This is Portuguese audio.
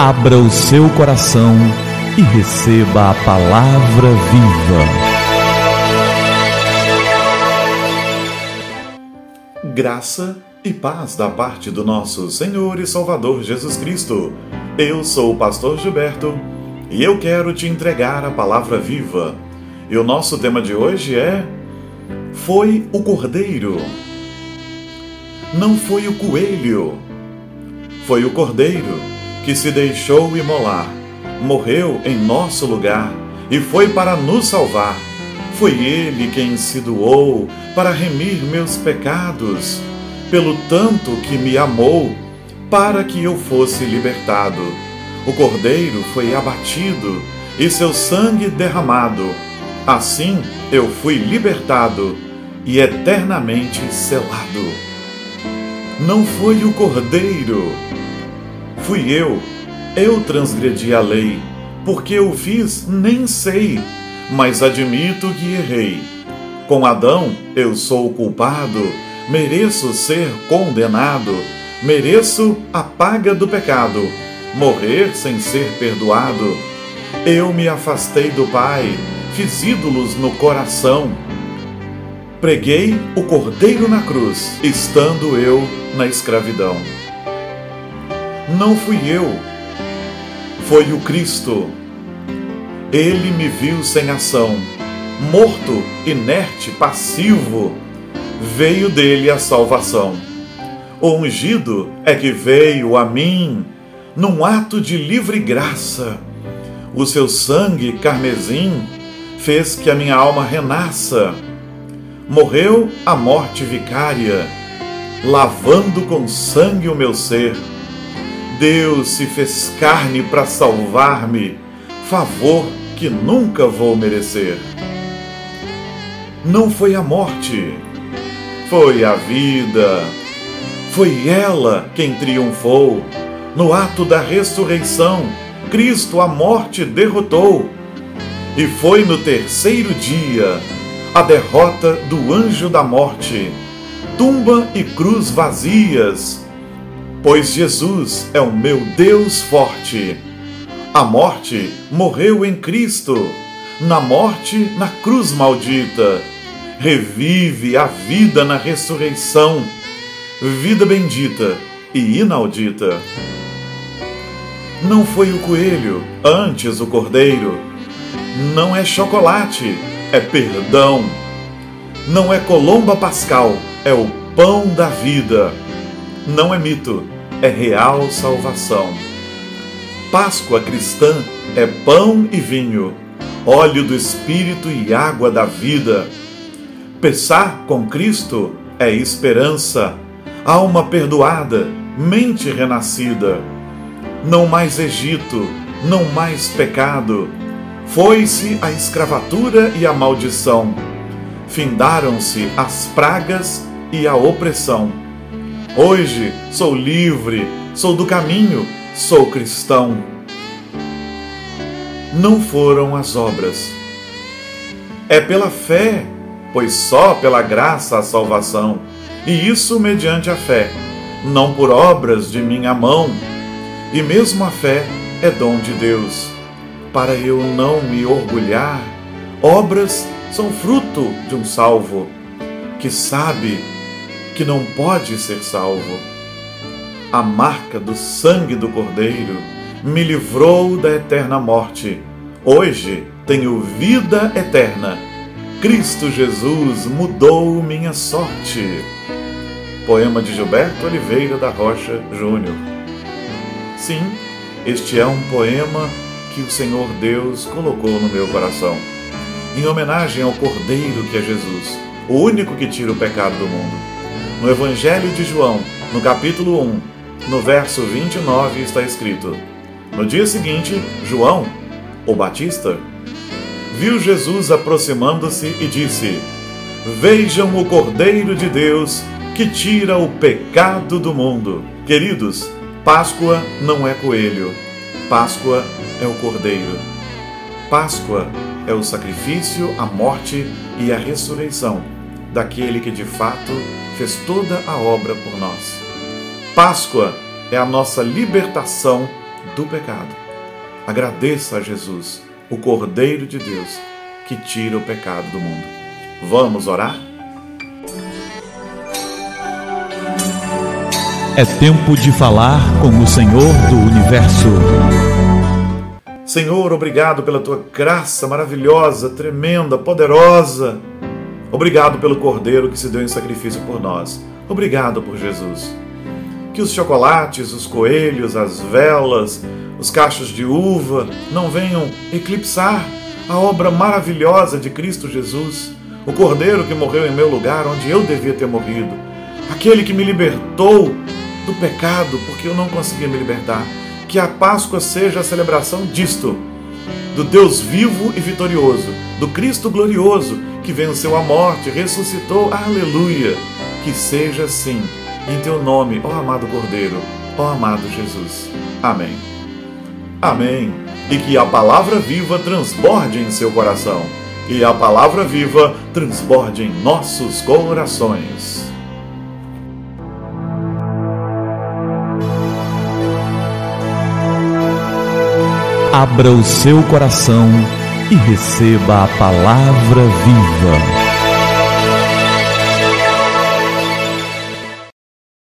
Abra o seu coração e receba a palavra viva. Graça e paz da parte do nosso Senhor e Salvador Jesus Cristo. Eu sou o pastor Gilberto e eu quero te entregar a palavra viva. E o nosso tema de hoje é Foi o Cordeiro. Não foi o coelho, foi o Cordeiro que se deixou imolar, morreu em nosso lugar e foi para nos salvar. Foi Ele quem se doou para remir meus pecados, pelo tanto que me amou, para que eu fosse libertado. O Cordeiro foi abatido e seu sangue derramado. Assim eu fui libertado e eternamente selado. Não foi o Cordeiro Fui eu, eu transgredi a lei, porque eu fiz nem sei, mas admito que errei. Com Adão eu sou culpado, mereço ser condenado, mereço a paga do pecado, morrer sem ser perdoado. Eu me afastei do Pai, fiz ídolos no coração. Preguei o cordeiro na cruz, estando eu na escravidão. Não fui eu, foi o Cristo. Ele me viu sem ação, morto, inerte, passivo. Veio dele a salvação. O ungido é que veio a mim num ato de livre graça. O seu sangue carmesim fez que a minha alma renasça. Morreu a morte vicária, lavando com sangue o meu ser Deus se fez carne para salvar-me, favor que nunca vou merecer. Não foi a morte, foi a vida. Foi ela quem triunfou. No ato da ressurreição, Cristo a morte derrotou. E foi no terceiro dia a derrota do anjo da morte. Tumba e cruz vazias pois Jesus é o meu Deus forte. A morte morreu em Cristo, na morte, na cruz maldita. Revive a vida na ressurreição, vida bendita e inaudita. Não foi o coelho, antes o cordeiro. Não é chocolate, é perdão. Não é colomba pascal, é o pão da vida não é mito, é real salvação. Páscoa cristã é pão e vinho, óleo do Espírito e água da vida. Pensar com Cristo é esperança, alma perdoada, mente renascida. Não mais Egito, não mais pecado. Foi-se a escravatura e a maldição. Findaram-se as pragas e a opressão Hoje sou livre, sou do caminho, sou cristão. Não foram as obras. É pela fé, pois só pela graça a salvação, e isso mediante a fé, não por obras de minha mão. E mesmo a fé é dom de Deus. Para eu não me orgulhar, obras são fruto de um salvo que sabe que não pode ser salvo. A marca do sangue do Cordeiro me livrou da eterna morte. Hoje tenho vida eterna. Cristo Jesus mudou minha sorte. Poema de Gilberto Oliveira da Rocha Júnior. Sim, este é um poema que o Senhor Deus colocou no meu coração, em homenagem ao Cordeiro que é Jesus, o único que tira o pecado do mundo. No Evangelho de João, no capítulo 1, no verso 29, está escrito: No dia seguinte, João, o Batista, viu Jesus aproximando-se e disse: Vejam o Cordeiro de Deus que tira o pecado do mundo. Queridos, Páscoa não é coelho, Páscoa é o Cordeiro. Páscoa é o sacrifício, a morte e a ressurreição daquele que de fato fez toda a obra por nós. Páscoa é a nossa libertação do pecado. Agradeça a Jesus, o Cordeiro de Deus, que tira o pecado do mundo. Vamos orar? É tempo de falar com o Senhor do Universo. Senhor, obrigado pela tua graça maravilhosa, tremenda, poderosa. Obrigado pelo Cordeiro que se deu em sacrifício por nós. Obrigado por Jesus. Que os chocolates, os coelhos, as velas, os cachos de uva não venham eclipsar a obra maravilhosa de Cristo Jesus, o Cordeiro que morreu em meu lugar onde eu devia ter morrido, aquele que me libertou do pecado porque eu não conseguia me libertar. Que a Páscoa seja a celebração disto, do Deus vivo e vitorioso, do Cristo glorioso que venceu a morte, ressuscitou. Aleluia! Que seja assim, em teu nome, ó amado Cordeiro, ó amado Jesus. Amém. Amém. E que a palavra viva transborde em seu coração. E a palavra viva transborde em nossos corações. Abra o seu coração e receba a palavra viva.